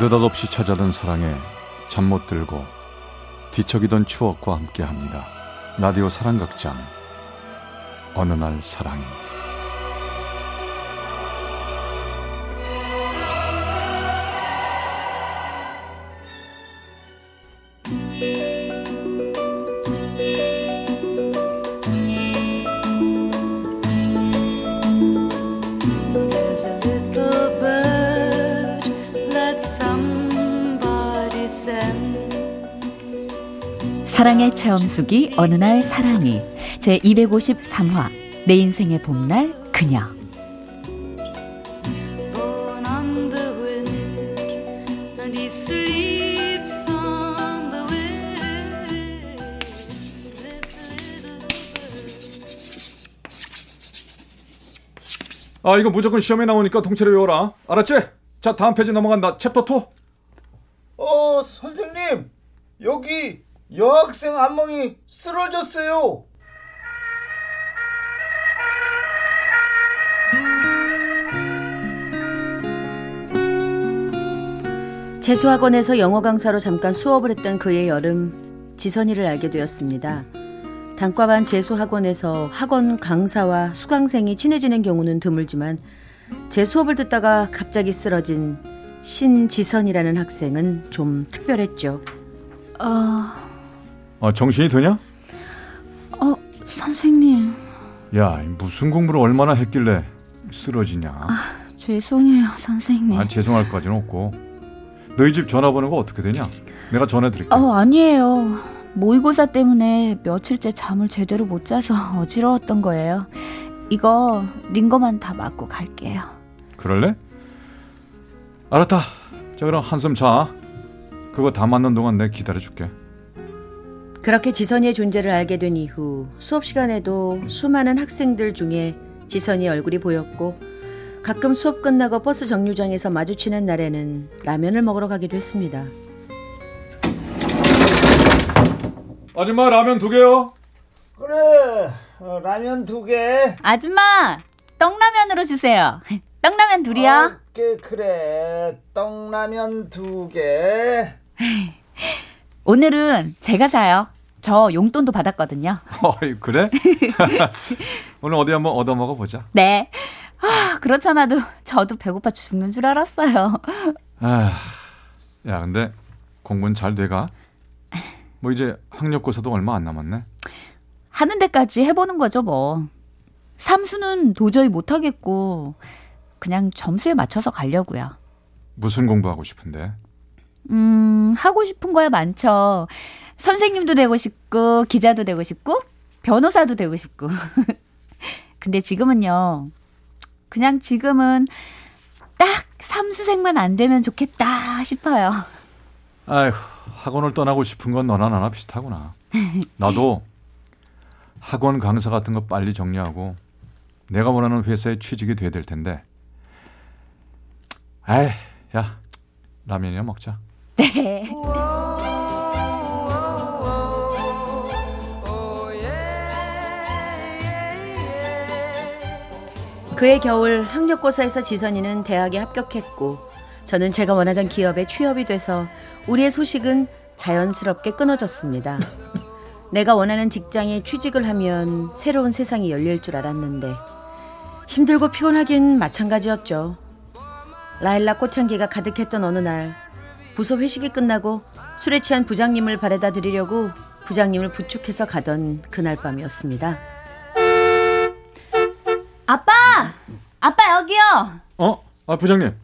느닷없이 찾아든 사랑에 잠 못 들고 뒤척이던 추억과 함께합니다. 라디오 사랑극장 어느 날 사랑이 체험수기 어느 날 사랑이 제 253화 내 인생의 봄날 그녀. 아 이거 무조건 시험에 나오니까 통째로 외워라 알았지? 자 다음 페이지 넘어간다 챕터 2 어, 선생님, 여기 여학생 한 명이 쓰러졌어요. 재수학원에서 영어 강사로 잠깐 수업을 했던 그의 여름 지선이를 알게 되었습니다. 단과반 재수학원에서 학원 강사와 수강생이 친해지는 경우는 드물지만 제 수업을 듣다가 갑자기 쓰러진 신지선이라는 학생은 좀 특별했죠. 아, 아 정신이 드냐? 어, 선생님. 야 무슨 공부를 얼마나 했길래 쓰러지냐? 죄송해요 선생님. 아 죄송할 까지는 없고. 너희 집 전화번호가 어떻게 되냐? 내가 전해드릴게. 어, 아니에요. 모의고사 때문에 며칠째 잠을 제대로 못 자서 어지러웠던 거예요. 이거 링거만 다 맞고 갈게요. 그럴래? 알았다. 자 그럼 한숨 자. 그거 다 맞는 동안 내가 기다려줄게 그렇게 지선이의 존재를 알게 된 이후 수업 시간에도 수많은 학생들 중에 지선이 얼굴이 보였고 가끔 수업 끝나고 버스 정류장에서 마주치는 날에는 라면을 먹으러 가기도 했습니다. 아줌마 라면 두 개요 그래, 어, 라면 두 개. 아줌마 떡라면으로 주세요 떡라면 둘이요 오케이, 그래. 떡라면 두 개. 오늘은 제가 사요 저 용돈도 받았거든요 어이 그래? 오늘 어디 한번 얻어 먹어 보자 네 아, 그렇잖아도 저도 배고파 죽는 줄 알았어요 아, 야 근데 공부는 잘 돼가? 뭐 이제 학력고사도 얼마 안 남았네 하는 데까지 해보는 거죠, 뭐. 삼수는 도저히 못하겠고, 그냥 점수에 맞춰서 가려고요. 무슨 공부하고 싶은데? 음, 하고 싶은 거야 많죠. 선생님도 되고 싶고, 기자도 되고 싶고, 변호사도 되고 싶고. 근데 지금은요, 그냥 지금은 딱 삼수생만 안 되면 좋겠다 싶어요. 아휴 학원을 떠나고 싶은 건 너나 나나 비슷하구나 나도 학원 강사 같은 거 빨리 정리하고 내가 원하는 회사에 취직이 돼야 될 텐데 에이 야 라면이나 먹자 네. 그해 겨울 학력고사에서 지선이는 대학에 합격했고 저는 제가 원하던 기업에 취업이 돼서 우리의 소식은 자연스럽게 끊어졌습니다. 내가 원하는 직장에 취직을 하면 새로운 세상이 열릴 줄 알았는데 힘들고 피곤하긴 마찬가지였죠. 라일락 꽃향기가 가득했던 어느 날 부서 회식이 끝나고 술에 취한 부장님을 바래다 드리려고 부장님을 부축해서 가던 그날 밤이었습니다. 아빠! 아빠 여기요! 어? 아 부장님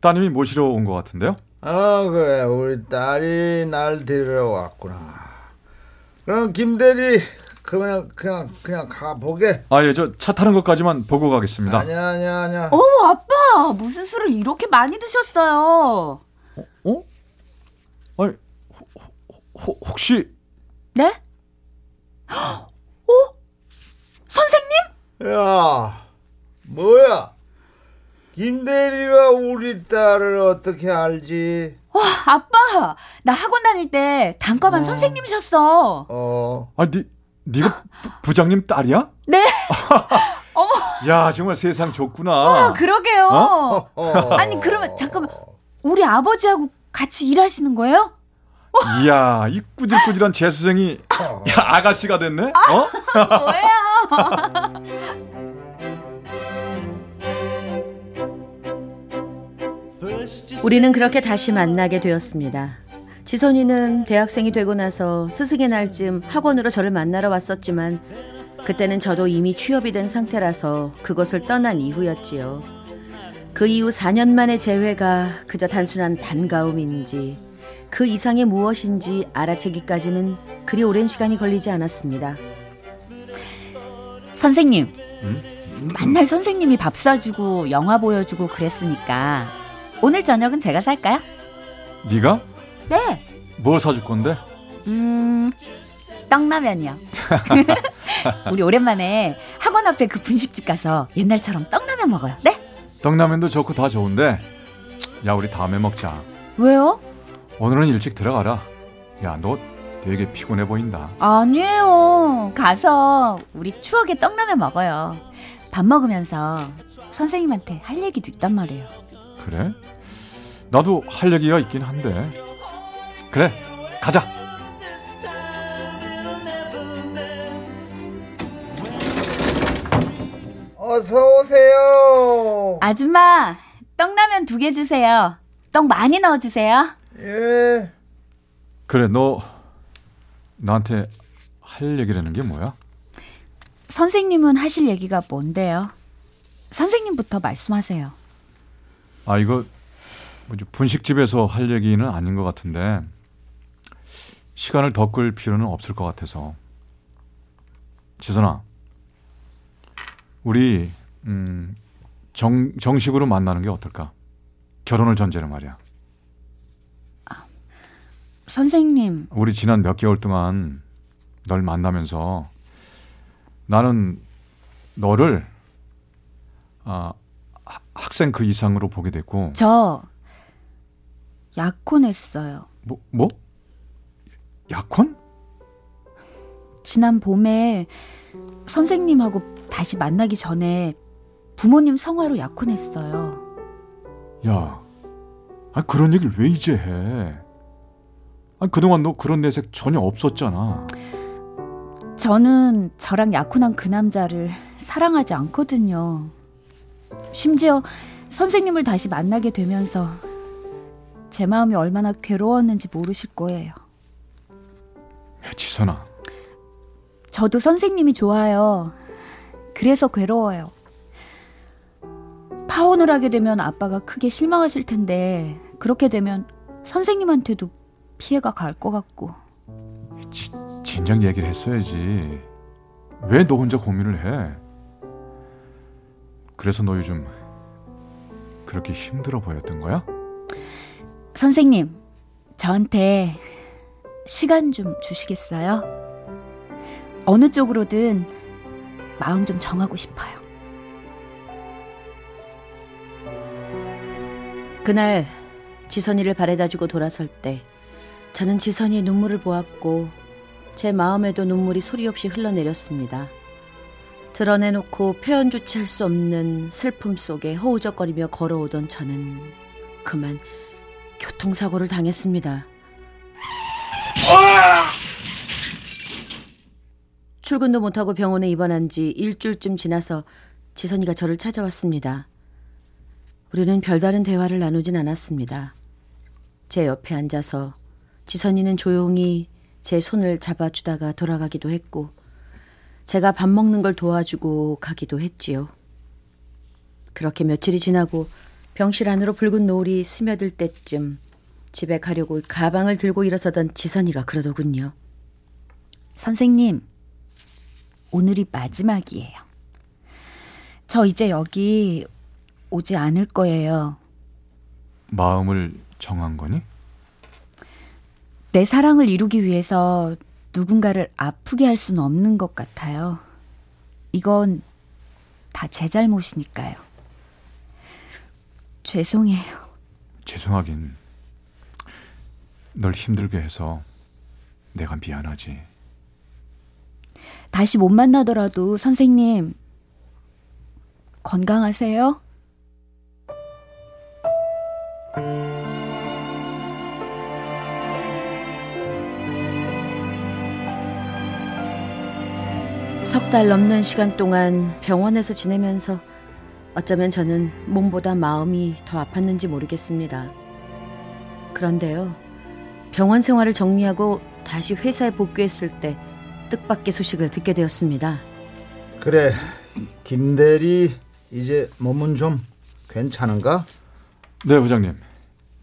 따님이 모시러 온 것 같은데요? 아, 그래. 우리 딸이 날 데리러 왔구나. 그럼 김대리, 그냥, 그냥, 그냥 가 보게. 아 예 저 차 타는 것까지만 보고 가겠습니다 아니야, 아니야, 아니야. 오, 아빠! 무슨 술을 이렇게 많이 드셨어요? 어? 아니 호, 호, 혹시 네? 어? 선생님? 야, 뭐야? 김대리가 우리 딸을 어떻게 알지? 와, 아빠! 나 학원 다닐 때 단과반 선생님이셨어. 어, 아 니, 네가 부, 부장님 딸이야? 네. 야 정말 세상 좋구나 아, 그러게요. 어? 어. 아니, 그러면 잠깐만. 우리 아버지하고 같이 일하시는 거예요? 이야, 이 꾸질꾸질한 재수생이 야, 아가씨가 됐네? 어? 뭐예요? 우리는 그렇게 다시 만나게 되었습니다. 지선이는 대학생이 되고 나서 스승의 날쯤 학원으로 저를 만나러 왔었지만 그때는 저도 이미 취업이 된 상태라서 그것을 떠난 이후였지요. 그 이후 4년 만의 재회가 그저 단순한 반가움인지 그 이상의 무엇인지 알아채기까지는 그리 오랜 시간이 걸리지 않았습니다. 선생님. 만날 선생님이 밥 사주고 영화 보여주고 그랬으니까 오늘 저녁은 제가 살까요? 네가 네. 뭘 사줄 건데? 음, 떡라면이요. 우리 오랜만에 학원 앞에 그 분식집 가서 옛날처럼 떡라면 먹어요. 네? 떡라면도 좋고 다 좋은데 야, 우리 다음에 먹자. 왜요? 오늘은 일찍 들어가라. 야, 너 되게 피곤해 보인다. 아니에요. 가서 우리 추억의 떡라면 먹어요. 밥 먹으면서 선생님한테 할 얘기도 있단 말이에요. 그래? 나도 할 얘기가 있긴 한데. 그래, 가자. 어서 오세요. 아줌마, 떡라면 두 개 주세요. 떡 많이 넣어 주세요. 예. 그래, 너 나한테 할 얘기라는 게 뭐야? 선생님은 하실 얘기가 뭔데요? 선생님부터 말씀하세요. 아, 이거 뭐지 분식집에서 할 얘기는 아닌 것 같은데 시간을 더 끌 필요는 없을 것 같아서. 지선아, 우리 음, 정 정식으로 만나는 게 어떨까? 결혼을 전제로 말이야. 선생님, 우리 지난 몇 개월 동안 널 만나면서 나는 너를 아, 하- 학생 그 이상으로 보게 됐고 저 약혼했어요. 뭐 뭐? 약혼? 지난 봄에 선생님하고 다시 만나기 전에 부모님 성화로 약혼했어요. 야, 아 그런 얘기를 왜 이제 해? 아 그동안 너 그런 내색 전혀 없었잖아. 저는 저랑 약혼한 그 남자를 사랑하지 않거든요. 심지어 선생님을 다시 만나게 되면서 제 마음이 얼마나 괴로웠는지 모르실 거예요. 야, 지선아, 저도 선생님이 좋아요. 그래서 괴로워요. 파혼을 하게 되면 아빠가 크게 실망하실 텐데, 그렇게 되면 선생님한테도 피해가 갈 것 같고. 지, 진작 얘기를 했어야지. 왜 너 혼자 고민을 해? 그래서 너 요즘 그렇게 힘들어 보였던 거야? 선생님, 저한테 시간 좀 주시겠어요? 어느 쪽으로든 마음 좀 정하고 싶어요. 그날 지선이를 바래다주고 돌아설 때 저는 지선이의 눈물을 보았고 제 마음에도 눈물이 소리 없이 흘러내렸습니다. 드러내놓고 표현조차 할 수 없는 슬픔 속에 허우적거리며 걸어오던 저는 그만 교통사고를 당했습니다. 출근도 못하고 병원에 입원한 지 일주일쯤 지나서 지선이가 저를 찾아왔습니다. 우리는 별다른 대화를 나누진 않았습니다. 제 옆에 앉아서 지선이는 조용히 제 손을 잡아주다가 돌아가기도 했고, 제가 밥 먹는 걸 도와주고 가기도 했지요. 그렇게 며칠이 지나고 병실 안으로 붉은 노을이 스며들 때쯤 집에 가려고 가방을 들고 일어서던 지선이가 그러더군요. 선생님, 오늘이 마지막이에요. 저 이제 여기 오지 않을 거예요. 마음을 정한 거니? 내 사랑을 이루기 위해서 누군가를 아프게 할 수는 없는 것 같아요. 이건 다 제 잘못이니까요. 죄송해요. 죄송하긴 널 힘들게 해서 내가 미안하지. 다시 못 만나더라도 선생님, 건강하세요? 석 달 넘는 시간 동안 병원에서 지내면서 어쩌면 저는 몸보다 마음이 더 아팠는지 모르겠습니다. 그런데요, 병원 생활을 정리하고 다시 회사에 복귀했을 때 뜻밖의 소식을 듣게 되었습니다. 그래 김 대리 이제 몸은 좀 괜찮은가? 네, 부장님.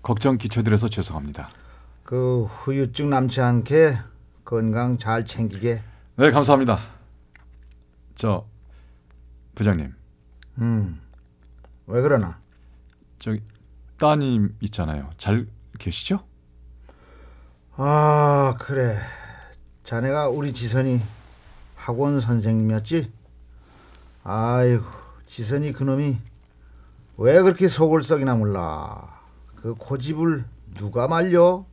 걱정 끼쳐드려서 죄송합니다. 그 후유증 남지 않게 건강 잘 챙기게. 네, 감사합니다. 저 부장님, 음. 왜 그러나? 저기 따님 있잖아요. 잘 계시죠? 아 그래. 자네가 우리 지선이 학원 선생님이었지? 아이고 지선이 그놈이 왜 그렇게 속을 썩이나 몰라. 그 고집을 누가 말려?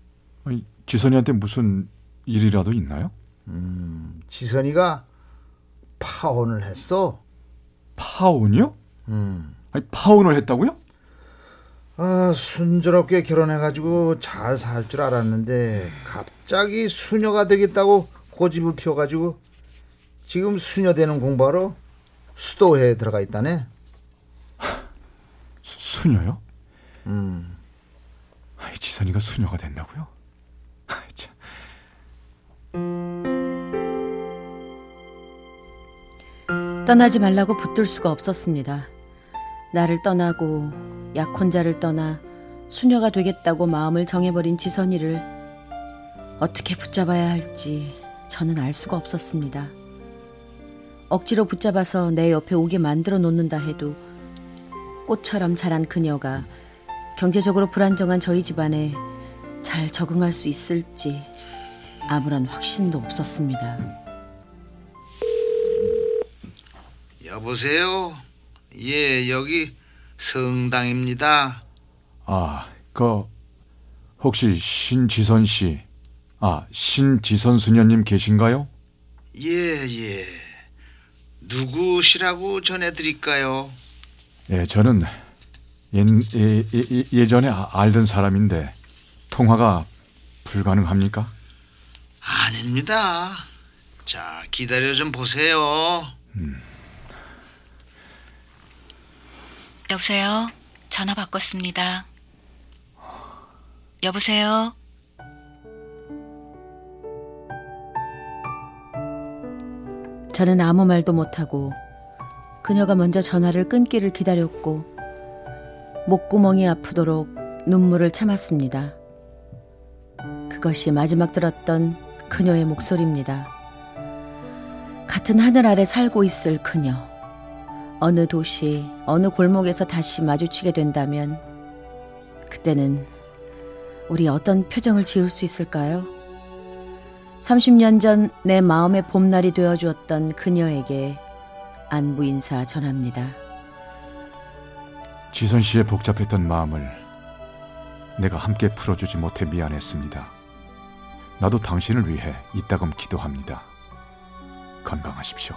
아니, 지선이한테 무슨 일이라도 있나요? 지선이가 파혼을 했어. 파혼이요? 음. 아니, 파혼을 했다고요? 아, 순조롭게 결혼해가지고 잘 살 줄 알았는데 갑자기 수녀가 되겠다고 고집을 피워가지고 지금 수녀 되는 공부하러 수도회에 들어가 있다네. 수, 수녀요? 음. 아이, 지선이가 수녀가 된다고요? 아이, 참. 떠나지 말라고 붙들 수가 없었습니다. 나를 떠나고 약혼자를 떠나 수녀가 되겠다고 마음을 정해버린 지선이를 어떻게 붙잡아야 할지 저는 알 수가 없었습니다. 억지로 붙잡아서 내 옆에 오게 만들어 놓는다 해도 꽃처럼 자란 그녀가 경제적으로 불안정한 저희 집안에 잘 적응할 수 있을지 아무런 확신도 없었습니다. 여보세요. 예, 여기 성당입니다. 아, 그 혹시 신지선 씨, 아 신지선 수녀님 계신가요? 예, 예. 누구시라고 전해드릴까요? 예, 저는 예, 예, 예, 예전에 아- 알던 사람인데 통화가 불가능합니까? 아닙니다. 자, 기다려 좀 보세요. 여보세요? 전화 바꿨습니다. 여보세요? 저는 아무 말도 못하고 그녀가 먼저 전화를 끊기를 기다렸고 목구멍이 아프도록 눈물을 참았습니다. 그것이 마지막 들었던 그녀의 목소리입니다. 같은 하늘 아래 살고 있을 그녀. 어느 도시, 어느 골목에서 다시 마주치게 된다면 그때는 우리 어떤 표정을 지을 수 있을까요? 30년 전 내 마음의 봄날이 되어 주었던 그녀에게 안부 인사 전합니다. 지선 씨의 복잡했던 마음을 내가 함께 풀어주지 못해 미안했습니다. 나도 당신을 위해 이따금 기도합니다. 건강하십시오.